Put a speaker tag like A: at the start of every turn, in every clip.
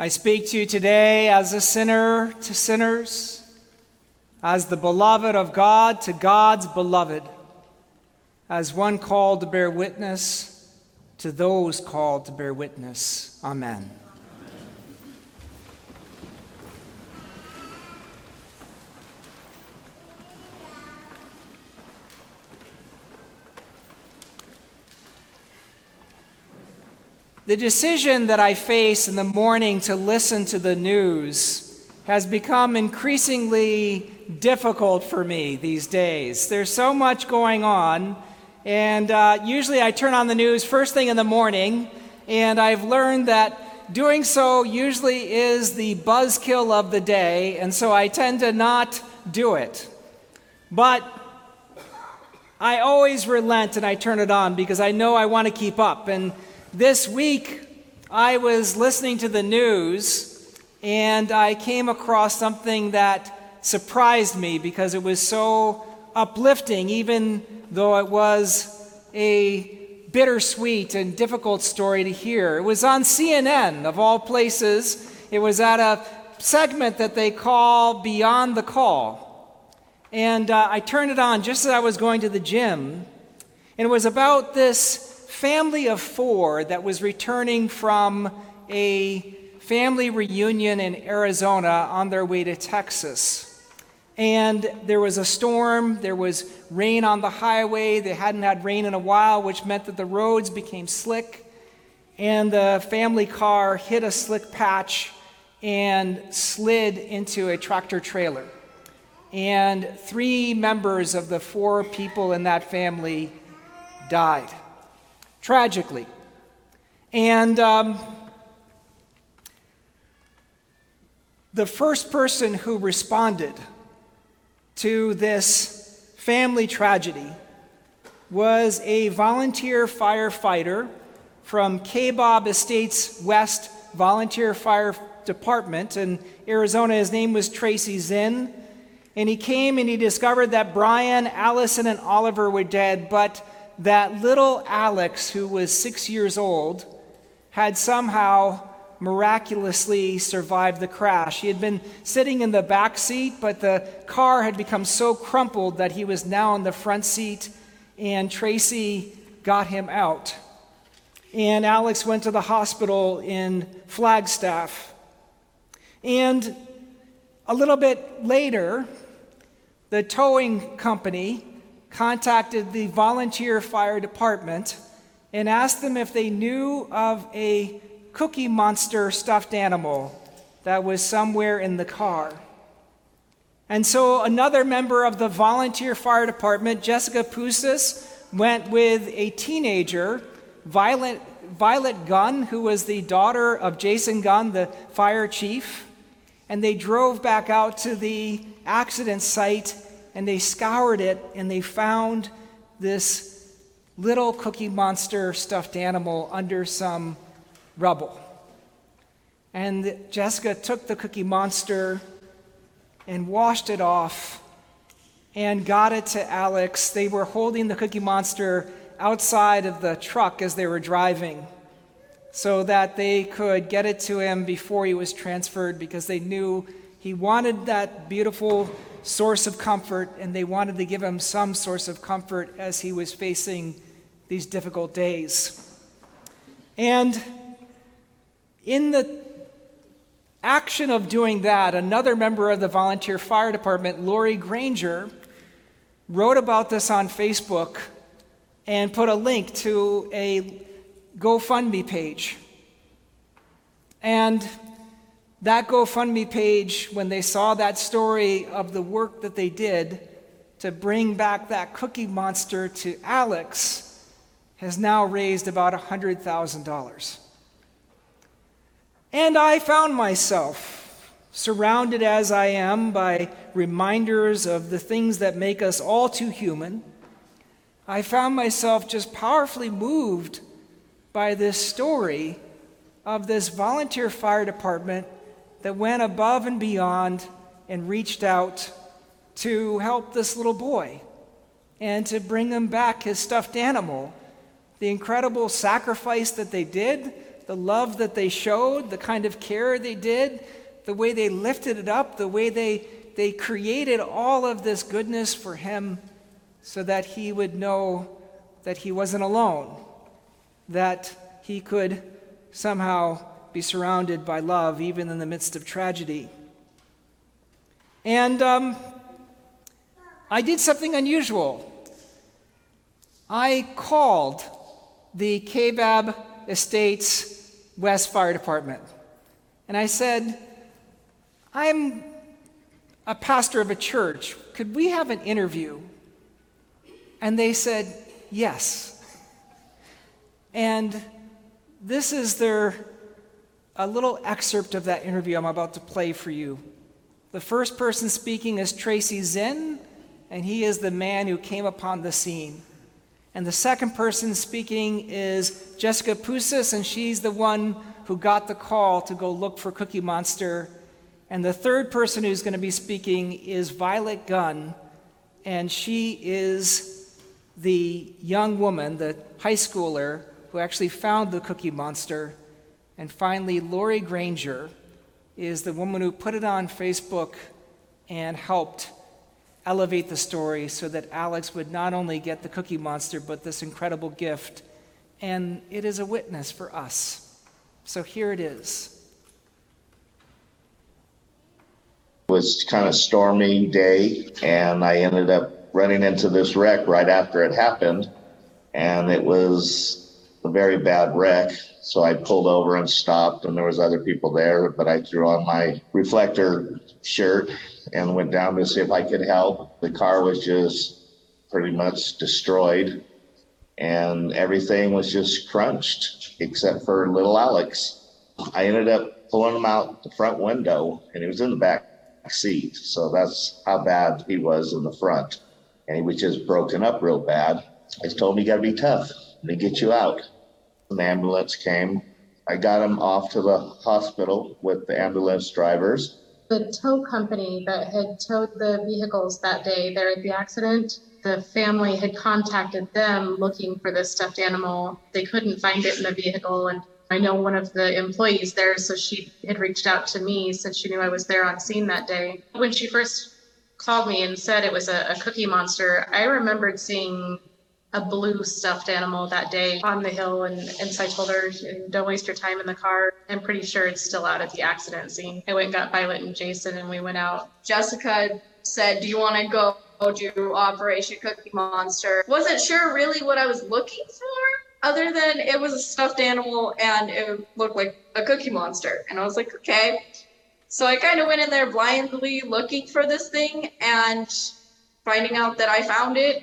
A: I speak to you today as a sinner to sinners, as the beloved of God to God's beloved, as one called to bear witness to those called to bear witness. Amen. The decision that I face in the morning to listen to the news has become increasingly difficult for me these days. There's so much going on, and uh, usually I turn on the news first thing in the morning, and I've learned that doing so usually is the buzzkill of the day, and so I tend to not do it. But I always relent and I turn it on because I know I want to keep up. And this week, I was listening to the news and I came across something that surprised me because it was so uplifting, even though it was a bittersweet and difficult story to hear. It was on CNN, of all places. It was at a segment that they call Beyond the Call. And uh, I turned it on just as I was going to the gym. And it was about this family of four that was returning from a family reunion in Arizona on their way to Texas. And there was a storm, there was rain on the highway. They hadn't had rain in a while, which meant that the roads became slick. And the family car hit a slick patch and slid into a tractor trailer. And three members of the four people in that family died tragically. And um, the first person who responded to this family tragedy was a volunteer firefighter from Kaibab Estates West Volunteer Fire Department in Arizona. His name was Tracy Zinn. And he came and he discovered that Brian, Allison, and Oliver were dead, but that little Alex, who was six years old, had somehow miraculously survived the crash. He had been sitting in the back seat, but the car had become so crumpled that he was now in the front seat, and Tracy got him out. And Alex went to the hospital in Flagstaff. And a little bit later, the towing company contacted the volunteer fire department and asked them if they knew of a cookie monster stuffed animal that was somewhere in the car. And so another member of the volunteer fire department, Jessica Pusas, went with a teenager, Violet, Violet Gunn, who was the daughter of Jason Gunn, the fire chief, and they drove back out to the accident site and they scoured it and they found this little cookie monster stuffed animal under some rubble. And Jessica took the cookie monster and washed it off and got it to Alex. They were holding the cookie monster outside of the truck as they were driving so that they could get it to him before he was transferred because they knew he wanted that beautiful source of comfort, and they wanted to give him some source of comfort as he was facing these difficult days. And in the action of doing that, another member of the volunteer fire department, Lori Granger, wrote about this on Facebook and put a link to a GoFundMe page. And that GoFundMe page, when they saw that story of the work that they did to bring back that cookie monster to Alex, has now raised about $100,000. And I found myself surrounded as I am by reminders of the things that make us all too human. I found myself just powerfully moved by this story of this volunteer fire department that went above and beyond and reached out to help this little boy and to bring him back his stuffed animal. The incredible sacrifice that they did, the love that they showed, the kind of care they did, the way they lifted it up, the way they, they created all of this goodness for him so that he would know that he wasn't alone, that he could somehow be surrounded by love even in the midst of tragedy. And um, I did something unusual. I called the Kaibab Estates West Fire Department and I said, I'm a pastor of a church. Could we have an interview? And they said, Yes. And this is their a little excerpt of that interview I'm about to play for you. The first person speaking is Tracy Zinn, and he is the man who came upon the scene. And the second person speaking is Jessica Pusas, and she's the one who got the call to go look for Cookie Monster. And the third person who's going to be speaking is Violet Gunn, and she is the young woman, the high schooler, who actually found the Cookie Monster and finally, Lori Granger is the woman who put it on Facebook and helped elevate the story so that Alex would not only get the Cookie Monster, but this incredible gift. And it is a witness for us. So here it is.
B: It was kind of stormy day, and I ended up running into this wreck right after it happened. And it was a very bad wreck. So I pulled over and stopped, and there was other people there. But I threw on my reflector shirt and went down to see if I could help. The car was just pretty much destroyed, and everything was just crunched except for little Alex. I ended up pulling him out the front window, and he was in the back seat. So that's how bad he was in the front, and he was just broken up real bad. I told him you got to be tough. They get you out. An ambulance came. I got him off to the hospital with the ambulance drivers.
C: The tow company that had towed the vehicles that day there at the accident, the family had contacted them looking for this stuffed animal. They couldn't find it in the vehicle. And I know one of the employees there, so she had reached out to me since she knew I was there on scene that day. When she first called me and said it was a, a cookie monster, I remembered seeing a blue stuffed animal that day on the hill and, and so I told her don't waste your time in the car. I'm pretty sure it's still out at the accident scene. I went and got Violet and Jason and we went out.
D: Jessica said, Do you want to go do Operation Cookie Monster? Wasn't sure really what I was looking for, other than it was a stuffed animal and it looked like a cookie monster. And I was like, okay. So I kind of went in there blindly looking for this thing and finding out that I found it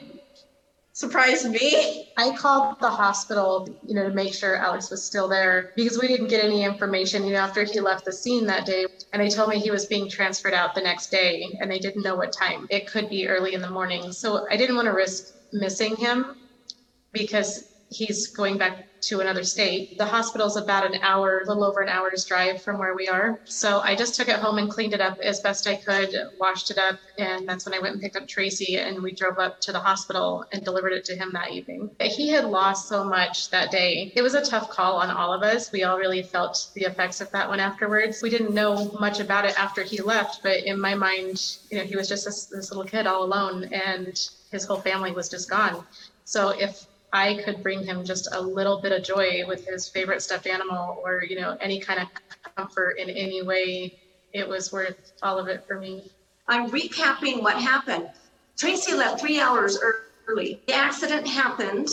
D: surprised me.
C: I called the hospital, you know, to make sure Alex was still there because we didn't get any information, you know, after he left the scene that day. And they told me he was being transferred out the next day and they didn't know what time. It could be early in the morning. So I didn't want to risk missing him because he's going back to another state. The hospital's about an hour, a little over an hour's drive from where we are. So I just took it home and cleaned it up as best I could, washed it up, and that's when I went and picked up Tracy and we drove up to the hospital and delivered it to him that evening. He had lost so much that day. It was a tough call on all of us. We all really felt the effects of that one afterwards. We didn't know much about it after he left, but in my mind, you know, he was just this, this little kid all alone and his whole family was just gone. So if I could bring him just a little bit of joy with his favorite stuffed animal or, you know, any kind of comfort in any way, it was worth all of it for me.
E: I'm recapping what happened. Tracy left three hours early. The accident happened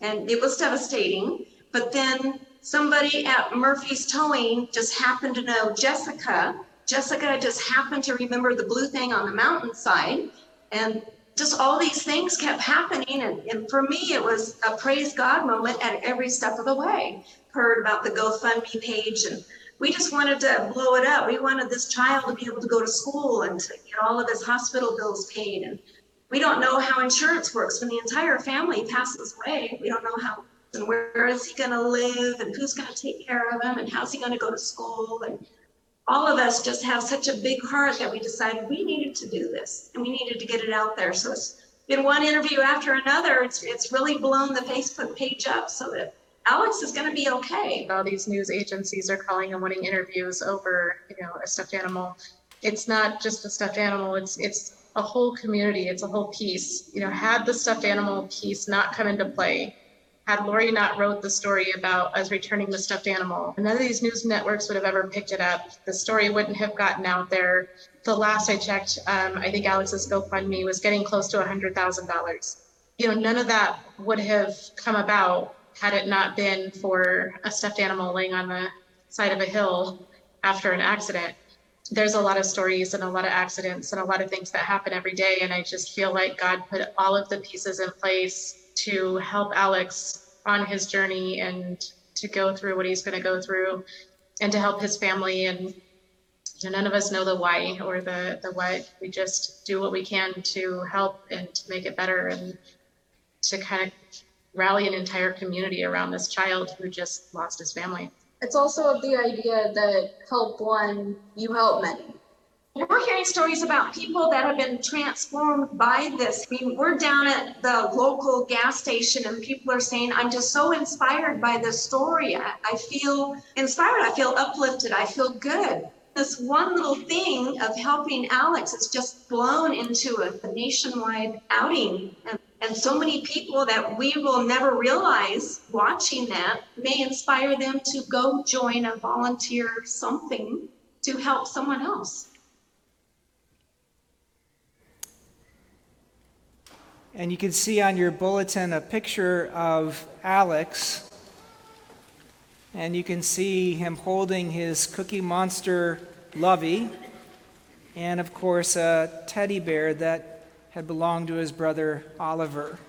E: and it was devastating, but then somebody at Murphy's Towing just happened to know Jessica. Jessica just happened to remember the blue thing on the mountainside and just all these things kept happening. And, and for me, it was a praise God moment at every step of the way. Heard about the GoFundMe page and we just wanted to blow it up. We wanted this child to be able to go to school and to get all of his hospital bills paid. And we don't know how insurance works when the entire family passes away. We don't know how and where is he going to live and who's going to take care of him and how's he going to go to school and all of us just have such a big heart that we decided we needed to do this and we needed to get it out there. So it's been one interview after another. It's it's really blown the Facebook page up so that Alex is going to be okay.
C: All these news agencies are calling and wanting interviews over, you know, a stuffed animal. It's not just a stuffed animal. It's it's a whole community. It's a whole piece. You know, had the stuffed animal piece not come into play, had Lori not wrote the story about us returning the stuffed animal, none of these news networks would have ever picked it up. The story wouldn't have gotten out there. The last I checked, um, I think Alex's GoFundMe was getting close to $100,000. You know, none of that would have come about had it not been for a stuffed animal laying on the side of a hill after an accident. There's a lot of stories and a lot of accidents and a lot of things that happen every day. And I just feel like God put all of the pieces in place to help Alex on his journey and to go through what he's going to go through and to help his family. And you know, none of us know the why or the the what. We just do what we can to help and to make it better and to kind of rally an entire community around this child who just lost his family.
D: It's also the idea that help one you help many
E: we're hearing stories about people that have been transformed by this. I mean, we're down at the local gas station and people are saying, I'm just so inspired by this story. I, I feel inspired. I feel uplifted. I feel good. This one little thing of helping Alex has just blown into a, a nationwide outing. And, and so many people that we will never realize watching that may inspire them to go join a volunteer something to help someone else.
A: And you can see on your bulletin a picture of Alex. And you can see him holding his Cookie Monster Lovey. And of course, a teddy bear that had belonged to his brother Oliver.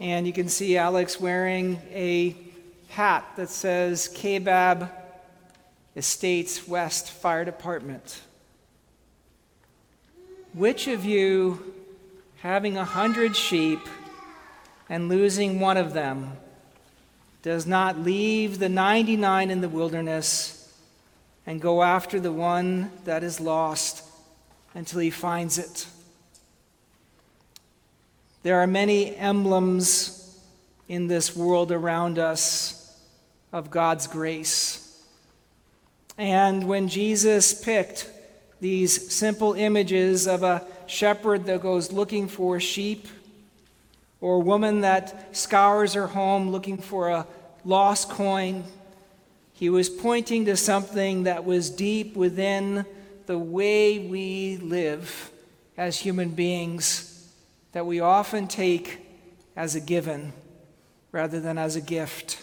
A: And you can see Alex wearing a hat that says Kaibab Estates West Fire Department. Which of you having a hundred sheep and losing one of them does not leave the 99 in the wilderness and go after the one that is lost until he finds it. There are many emblems in this world around us of God's grace. And when Jesus picked these simple images of a shepherd that goes looking for sheep, or a woman that scours her home looking for a lost coin. He was pointing to something that was deep within the way we live as human beings that we often take as a given rather than as a gift.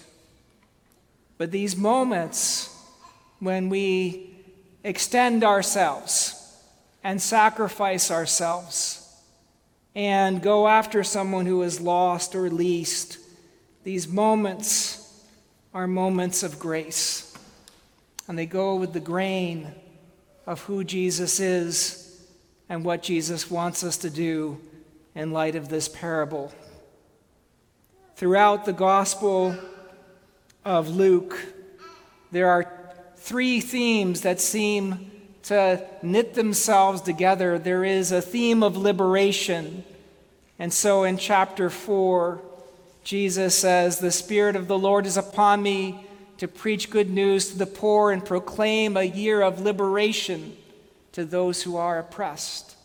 A: But these moments when we extend ourselves, and sacrifice ourselves and go after someone who is lost or least. These moments are moments of grace, and they go with the grain of who Jesus is and what Jesus wants us to do in light of this parable. Throughout the Gospel of Luke, there are three themes that seem to knit themselves together. There is a theme of liberation. And so in chapter 4, Jesus says, The Spirit of the Lord is upon me to preach good news to the poor and proclaim a year of liberation to those who are oppressed.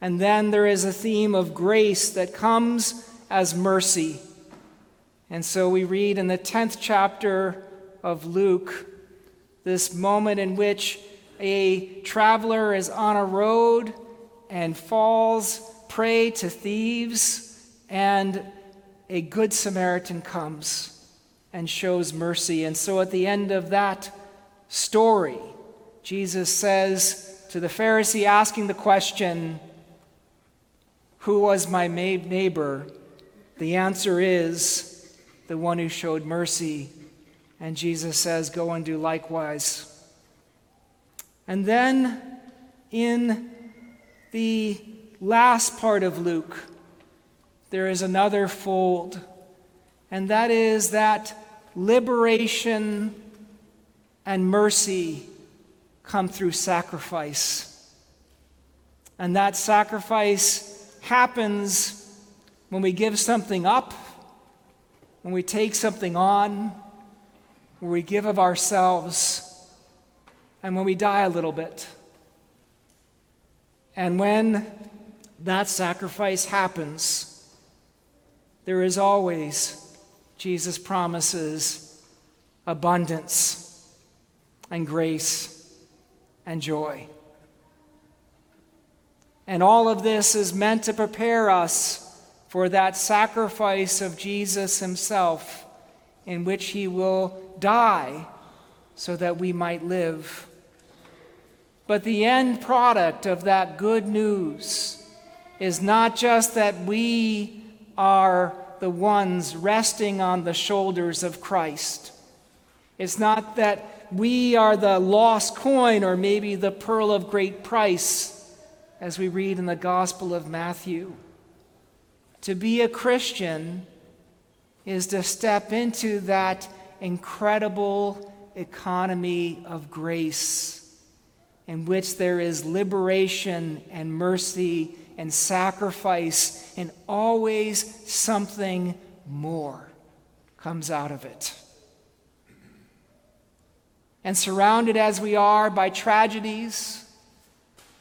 A: And then there is a theme of grace that comes as mercy. And so we read in the 10th chapter of Luke this moment in which a traveler is on a road and falls prey to thieves, and a good Samaritan comes and shows mercy. And so at the end of that story, Jesus says to the Pharisee asking the question, Who was my neighbor? The answer is the one who showed mercy. And Jesus says, Go and do likewise. And then in the last part of Luke, there is another fold, and that is that liberation and mercy come through sacrifice. And that sacrifice happens when we give something up, when we take something on, when we give of ourselves, and when we die a little bit. And when that sacrifice happens, there is always, Jesus promises, abundance and grace and joy. And all of this is meant to prepare us for that sacrifice of Jesus himself, in which he will die so that we might live. But the end product of that good news is not just that we are the ones resting on the shoulders of Christ. It's not that we are the lost coin or maybe the pearl of great price, as we read in the Gospel of Matthew. To be a Christian is to step into that incredible economy of grace in which there is liberation and mercy and sacrifice, and always something more comes out of it. And surrounded as we are by tragedies,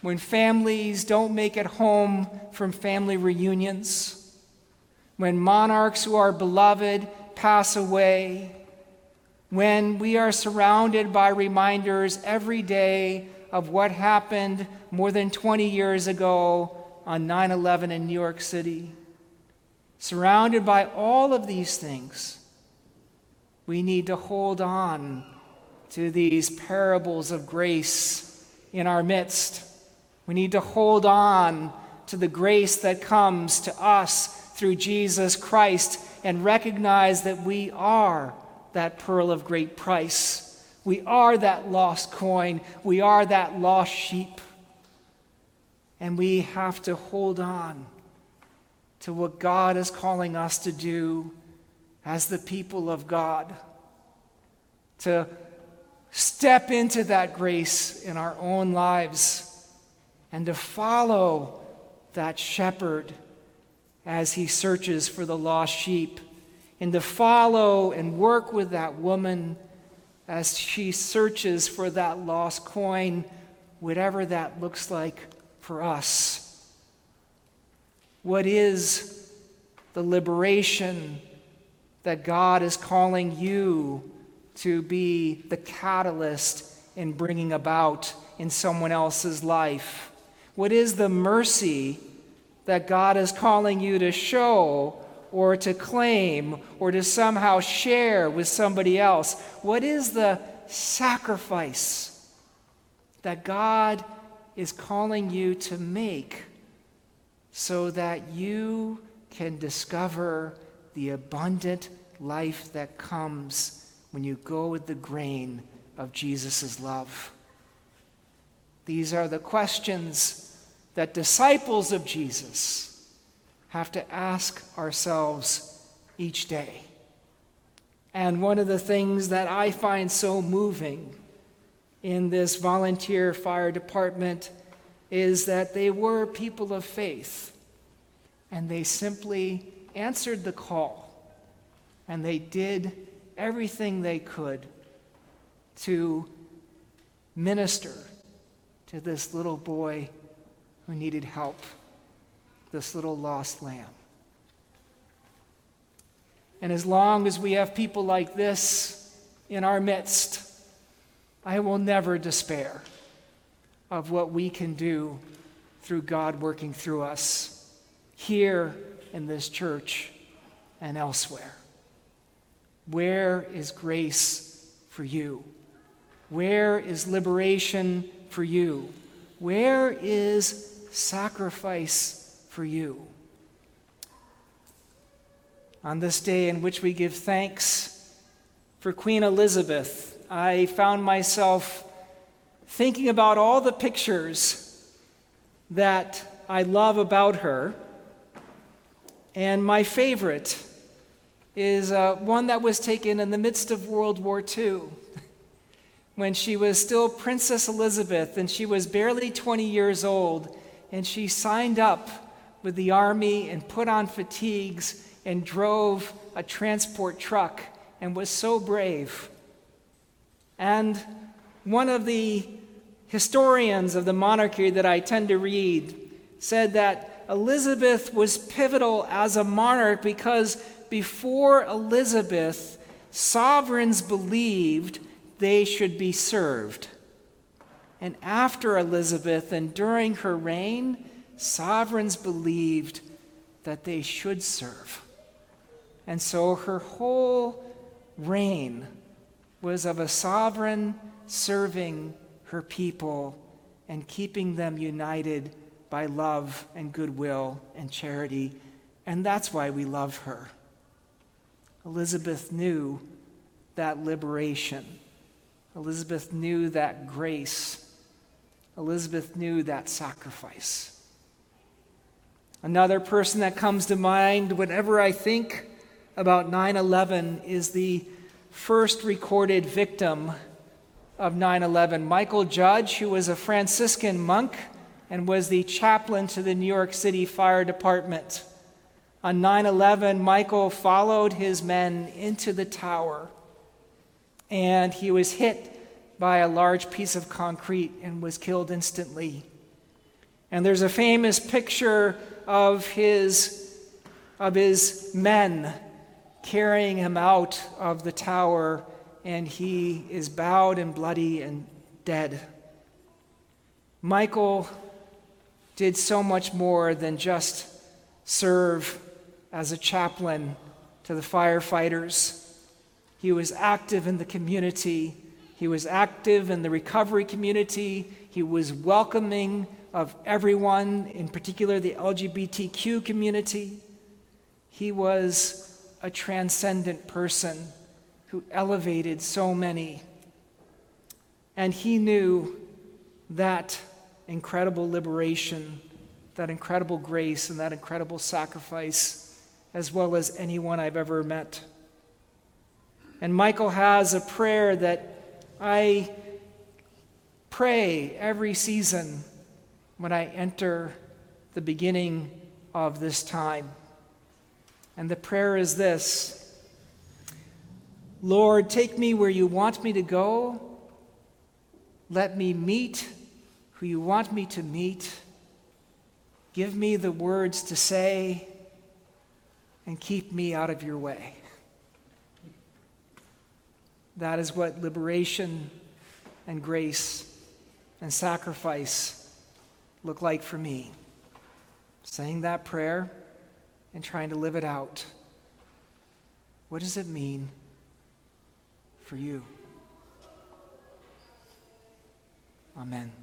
A: when families don't make it home from family reunions, when monarchs who are beloved pass away, when we are surrounded by reminders every day of what happened more than 20 years ago on 9 11 in New York City. Surrounded by all of these things, we need to hold on to these parables of grace in our midst. We need to hold on to the grace that comes to us through Jesus Christ and recognize that we are that pearl of great price. We are that lost coin. We are that lost sheep. And we have to hold on to what God is calling us to do as the people of God. To step into that grace in our own lives and to follow that shepherd as he searches for the lost sheep, and to follow and work with that woman as she searches for that lost coin, whatever that looks like for us? What is the liberation that God is calling you to be the catalyst in bringing about in someone else's life? What is the mercy that God is calling you to show or to claim or to somehow share with somebody else? What is the sacrifice that God is calling you to make so that you can discover the abundant life that comes when you go with the grain of Jesus' love. These are the questions that disciples of Jesus have to ask ourselves each day. And one of the things that I find so moving in this volunteer fire department is that they were people of faith and they simply answered the call and they did everything they could to minister to this little boy who needed help, this little lost lamb. And as long as we have people like this in our midst, I will never despair of what we can do through God working through us here in this church and elsewhere. Where is grace for you? Where is liberation for you? Where is sacrifice for you? On this day in which we give thanks for Queen Elizabeth, I found myself thinking about all the pictures that I love about her. And my favorite is uh, one that was taken in the midst of World War II when she was still Princess Elizabeth and she was barely 20 years old. And she signed up with the army and put on fatigues and drove a transport truck and was so brave. And one of the historians of the monarchy that I tend to read said that Elizabeth was pivotal as a monarch because before Elizabeth, sovereigns believed they should be served. And after Elizabeth and during her reign, sovereigns believed that they should serve. And so her whole reign was of a sovereign serving her people and keeping them united by love and goodwill and charity. And that's why we love her. Elizabeth knew that liberation. Elizabeth knew that grace. Elizabeth knew that sacrifice. Another person that comes to mind whenever I think about 9 11 is the first recorded victim of 9 11. Mychal Judge, who was a Franciscan monk and was the chaplain to the New York City Fire Department. On 9 11, Mychal followed his men into the tower and he was hit by a large piece of concrete and was killed instantly. And there's a famous picture of his, of his men carrying him out of the tower and he is bowed and bloody and dead. Mychal did so much more than just serve as a chaplain to the firefighters. He was active in the community. He was active in the recovery community. He was welcoming of everyone, in particular the LGBTQ community. He was a transcendent person who elevated so many. And he knew that incredible liberation, that incredible grace, and that incredible sacrifice, as well as anyone I've ever met. And Mychal has a prayer that I pray every season when I enter the beginning of this time. And the prayer is this Lord, take me where you want me to go. Let me meet who you want me to meet. Give me the words to say and keep me out of your way. That is what liberation and grace and sacrifice look like for me. Saying that prayer and trying to live it out. What does it mean? for you. Amen.